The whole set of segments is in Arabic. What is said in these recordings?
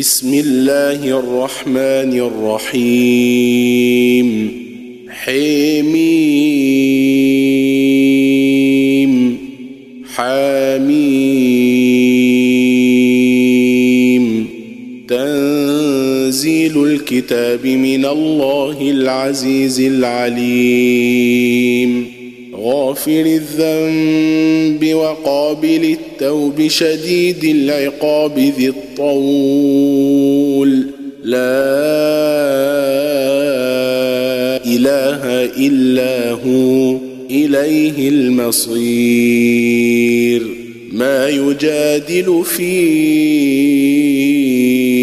بسم الله الرحمن الرحيم. حميم. حميم. تنزيل الكتاب من الله العزيز العليم. غافر الذنب وقابل التوب شديد العقاب ذي الطول. لا إله إلا هو إليه المصير. ما يجادل في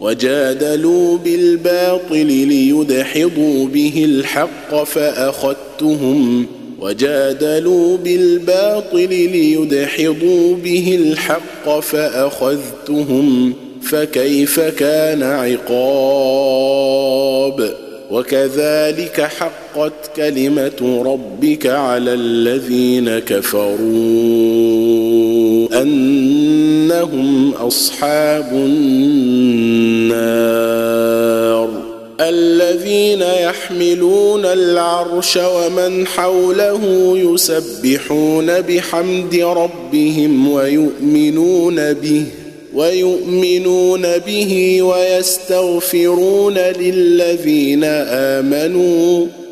وجادلوا بالباطل ليدحضوا به الحق فأخذتهم وجادلوا بالباطل ليدحضوا به الحق فأخذتهم فكيف كان عقاب وكذلك حقت كلمة ربك على الذين كفروا أنهم أصحاب النار الذين يحملون العرش ومن حوله يسبحون بحمد ربهم ويؤمنون به ويؤمنون به ويستغفرون للذين آمنوا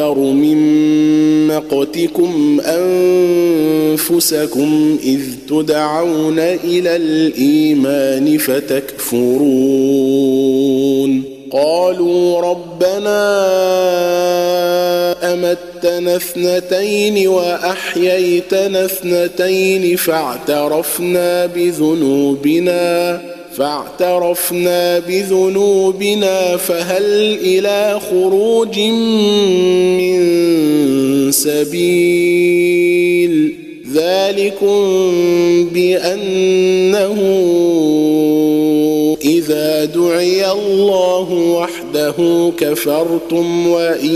من مقتكم أنفسكم إذ تدعون إلى الإيمان فتكفرون. قالوا ربنا أمتنا اثنتين وأحييتنا اثنتين فاعترفنا بذنوبنا. فاعترفنا بذنوبنا فهل إلى خروج من سبيل ذلكم بأنه إذا دعي الله وحده كفرتم وإن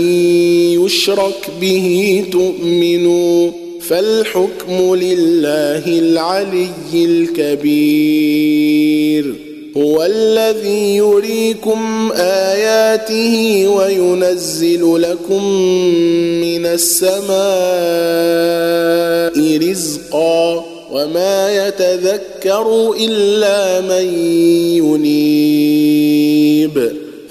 يشرك به تؤمنوا فالحكم لله العلي الكبير. هو الذي يريكم آياته وينزل لكم من السماء رزقا وما يتذكر إلا من ينيب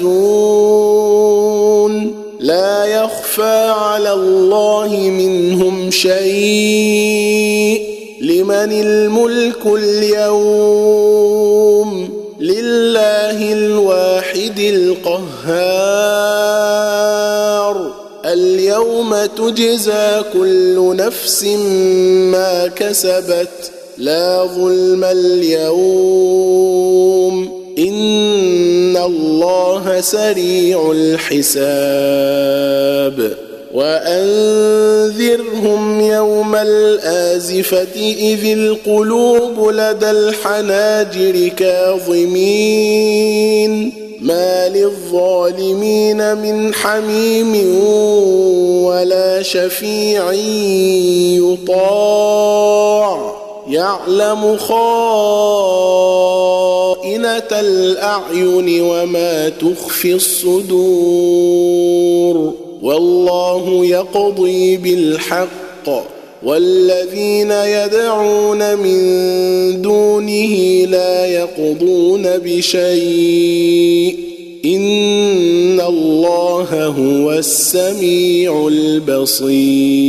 بارزون لا يخفى على الله منهم شيء. لمن الملك اليوم؟ لله الواحد القهار. اليوم تجزى كل نفس ما كسبت. لا ظلم اليوم. ان الله سريع الحساب وانذرهم يوم الازفه اذ القلوب لدى الحناجر كاظمين ما للظالمين من حميم ولا شفيع يطاع يعلم خائنة الأعين وما تخفي الصدور والله يقضي بالحق والذين يدعون من دونه لا يقضون بشيء إن الله هو السميع البصير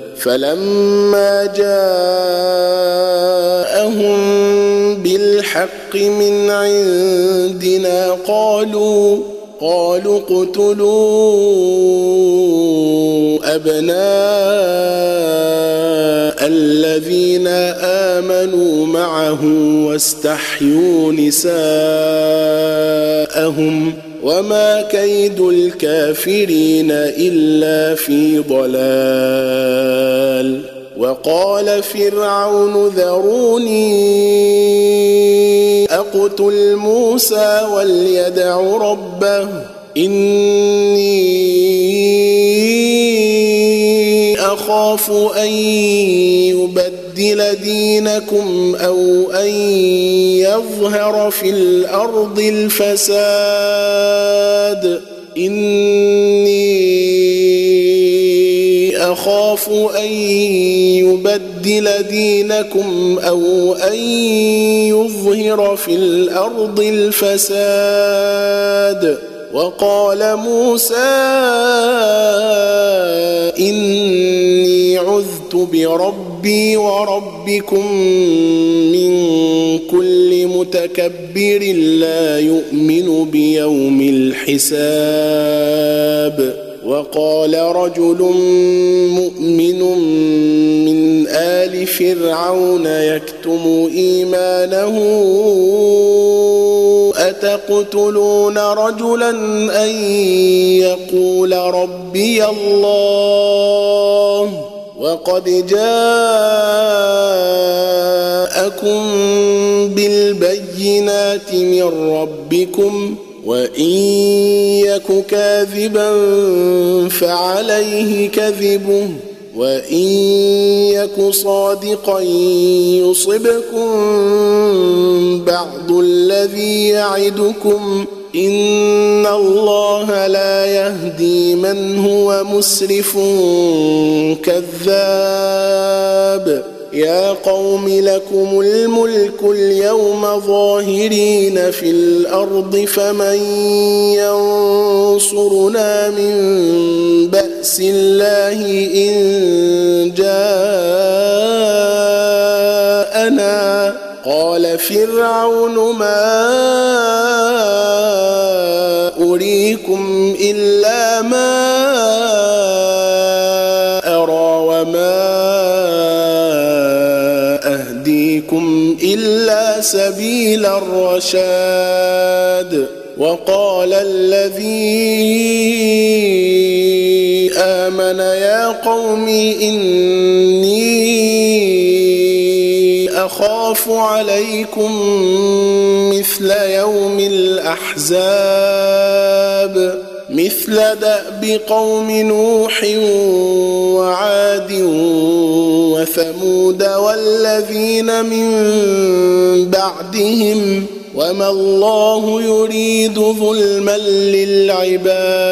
فلما جاءهم بالحق من عندنا قالوا قالوا اقتلوا أبناء الذين آمنوا معه واستحيوا نساءهم. وما كيد الكافرين إلا في ضلال. وقال فرعون ذروني أقتل موسى وليدع ربه إني اخاف أن يبدل دينكم أو أن يظهر في الأرض الفساد. إني أخاف أن يبدل دينكم أو أن يظهر في الأرض الفساد. وقال موسى إني عذت بربي وربكم من كل متكبر لا يؤمن بيوم الحساب. وقال رجل مؤمن من آل فرعون يكتم إيمانه اتقتلون رجلا أن يقول ربي الله وقد جاءكم بالبينات من ربكم وإن يك كاذبا فعليه كذبه وإن يك صادقا يصبكم بعض الذي يعدكم إن الله لا يهدي من هو مسرف كذاب. يا قوم لكم الملك اليوم ظاهرين في الأرض فمن ينصرنا من بأس بأس الله إن جاءنا. قال فرعون ما أريكم إلا ما أرى وما أهديكم إلا سبيل الرشاد. وقال الذي يا قوم إني أخاف عليكم مثل يوم الأحزاب مثل دأب قوم نوح وعاد وثمود والذين من بعدهم وما الله يريد ظلما للعباد.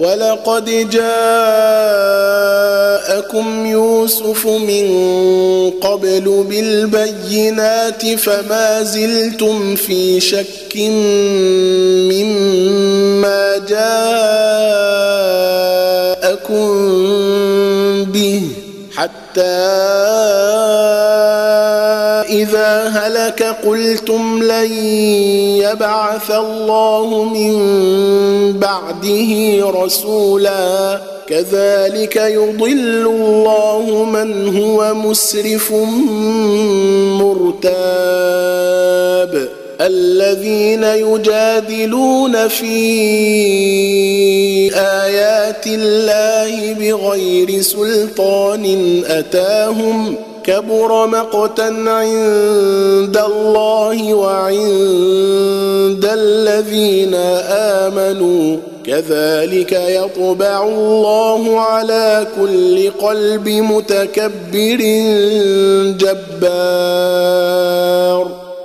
ولقد جاءكم يوسف من قبل بالبينات فما زلتم في شك مما جاءكم به حتى قلتم لن يبعث الله من بعده رسولا. كذلك يضل الله من هو مسرف مرتاب. الذين يجادلون في آيات الله بغير سلطان أتاهم كبر مقتا عند الله وعند الذين آمنوا. كذلك يطبع الله على كل قلب متكبر جبار.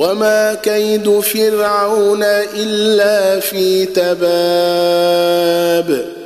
وما كيد فرعون إلا في تباب.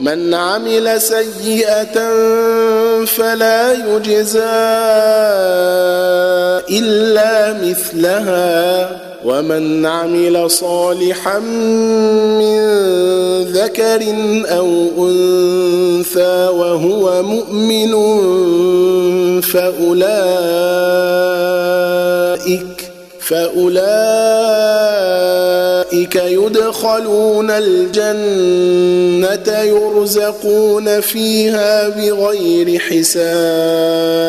من عمل سيئة فلا يجزى إلا مثلها ومن عمل صالحا من ذكر أو أنثى وهو مؤمن فأولئك فأولئك يدخلون الجنة يرزقون فيها بغير حساب.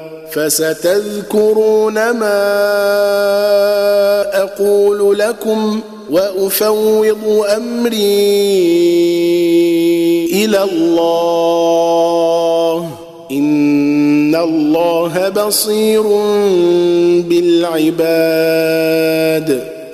فستذكرون ما أقول لكم وأفوض أمري إلى الله. إن الله بصير بالعباد.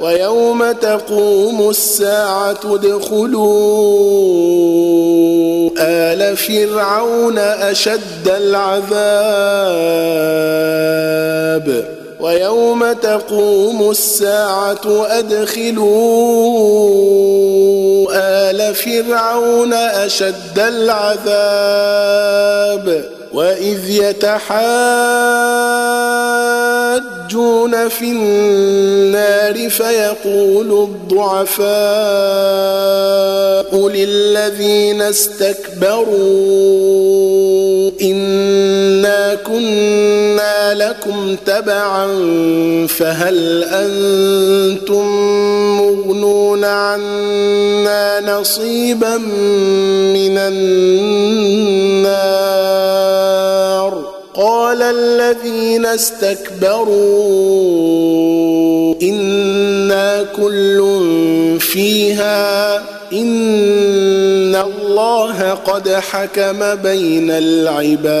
ويوم تقوم الساعة ادخلوا آل فرعون أشد العذاب. ويوم تقوم الساعة أدخلوا آل فرعون أشد العذاب. وإذ يتحاجون في النار فيقول الضعفاء للذين استكبروا إنا كنا لكم تبعا فهل أنتم مغنون عنا نصيبا من النار؟ قال الذين استكبروا إنا كل فيها إن الله قد حكم بين العباد.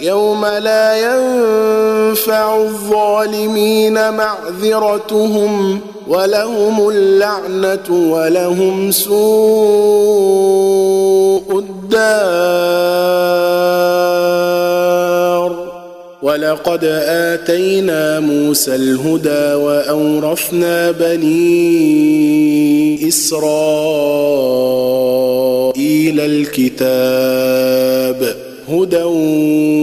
يوم لا ينفع الظالمين معذرتهم ولهم اللعنة ولهم سوء الدار. ولقد آتينا موسى الهدى وأورثنا بني إسرائيل الكتاب. هدى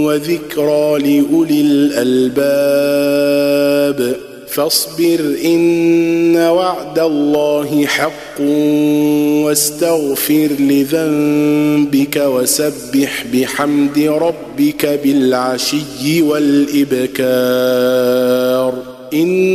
وذكرى لأولي الألباب. فاصبر إن وعد الله حق واستغفر لذنبك وسبح بحمد ربك بالعشي والإبكار. إن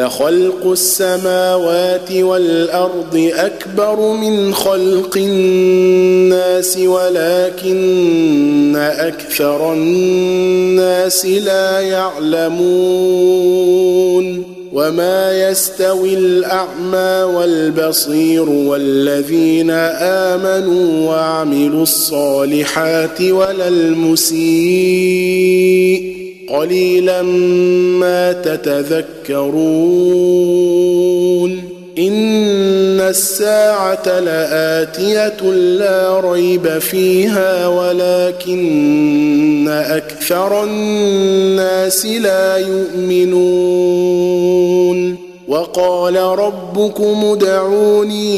لخلق السماوات والأرض أكبر من خلق الناس ولكن أكثر الناس لا يعلمون. وما يستوي الأعمى والبصير والذين آمنوا وعملوا الصالحات ولا المسيء. قليلا ما تتذكرون. إن الساعة لآتية لا ريب فيها ولكن أكثر الناس لا يؤمنون. وقال ربكم ادعوني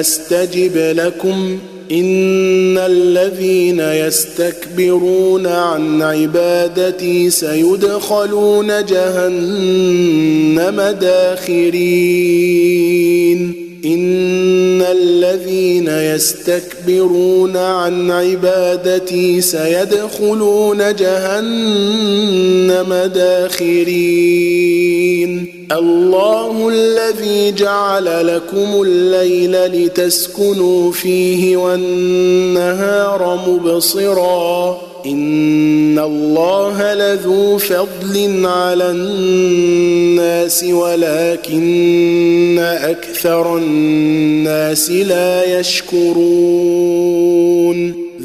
أستجب لكم. إن الذين يستكبرون عن عبادتي سيدخلون جهنم داخرين. إن الذين يستكبرون عن عبادتي سيدخلون جهنم داخرين. الله الذي جعل لكم الليل لتسكنوا فيه والنهار مبصرا. إن الله لذو فضل على الناس ولكن أكثر الناس لا يشكرون.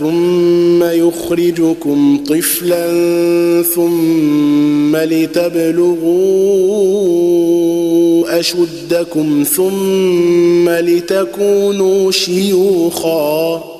ثم يخرجكم طفلا ثم لتبلغوا أشدكم ثم لتكونوا شيوخا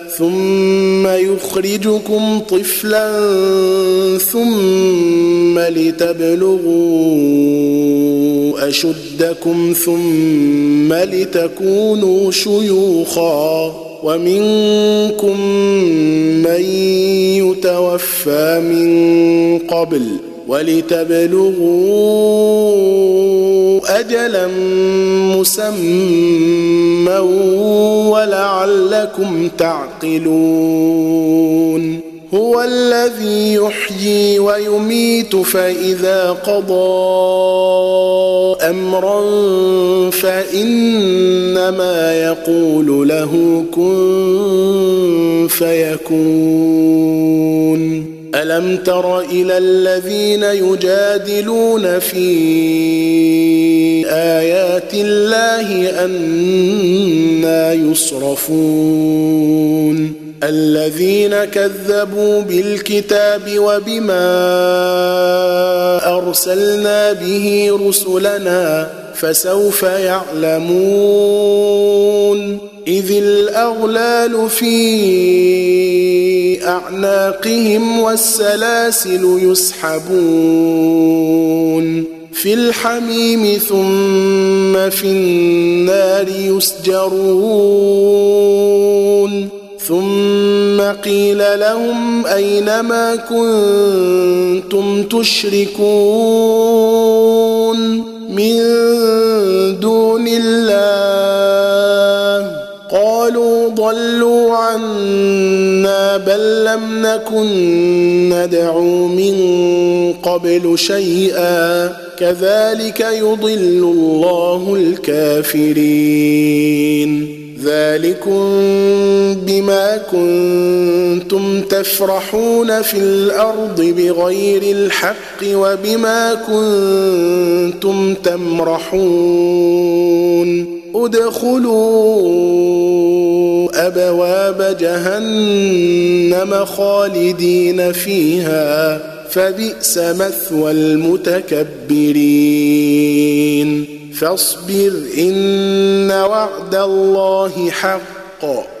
ثم يخرجكم طفلا ثم لتبلغوا أشدكم ثم لتكونوا شيوخا ومنكم من يتوفى من قبل ولتبلغوا اجلا مسمى ولعلكم تعقلون. هو الذي يحيي ويميت فإذا قضى امرا فإنما يقول له كن فيكون. الم تر إلى الذين يجادلون في ايات الله أنا يصرفون الذين كذبوا بالكتاب وبما ارسلنا به رسلنا فسوف يعلمون إذ الأغلال في أعناقهم والسلاسل يسحبون في الحميم ثم في النار يسجرون ثم قيل لهم أين ما كنتم تشركون من دون الله ضلوا عنا بل لم نكن ندعو من قبل شيئا كذلك يضل الله الكافرين. ذلكم بما كنتم تفرحون في الأرض بغير الحق وبما كنتم تمرحون. ادخلوا أبواب جهنم خالدين فيها فبئس مثوى المتكبرين. فاصبر إن وعد الله حق.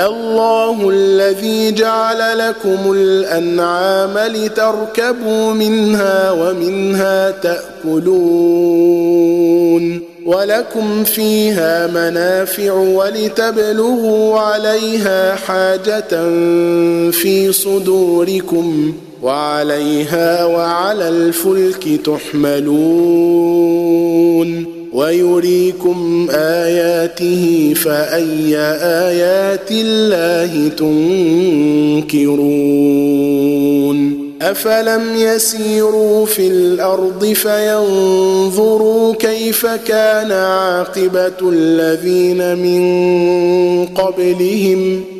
الله الذي جعل لكم الأنعام لتركبوا منها ومنها تأكلون ولكم فيها منافع ولتبلغوا عليها حاجة في صدوركم وعليها وعلى الفلك تحملون ويريكم آياته فأي آيات الله تنكرون أفلم يسيروا في الأرض فينظروا كيف كان عاقبة الذين من قبلهم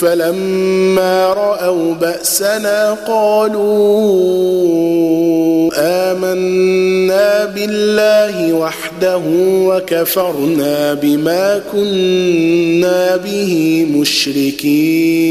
فلما رأوا بأسنا قالوا آمنا بالله وحده وكفرنا بما كنا به مشركين.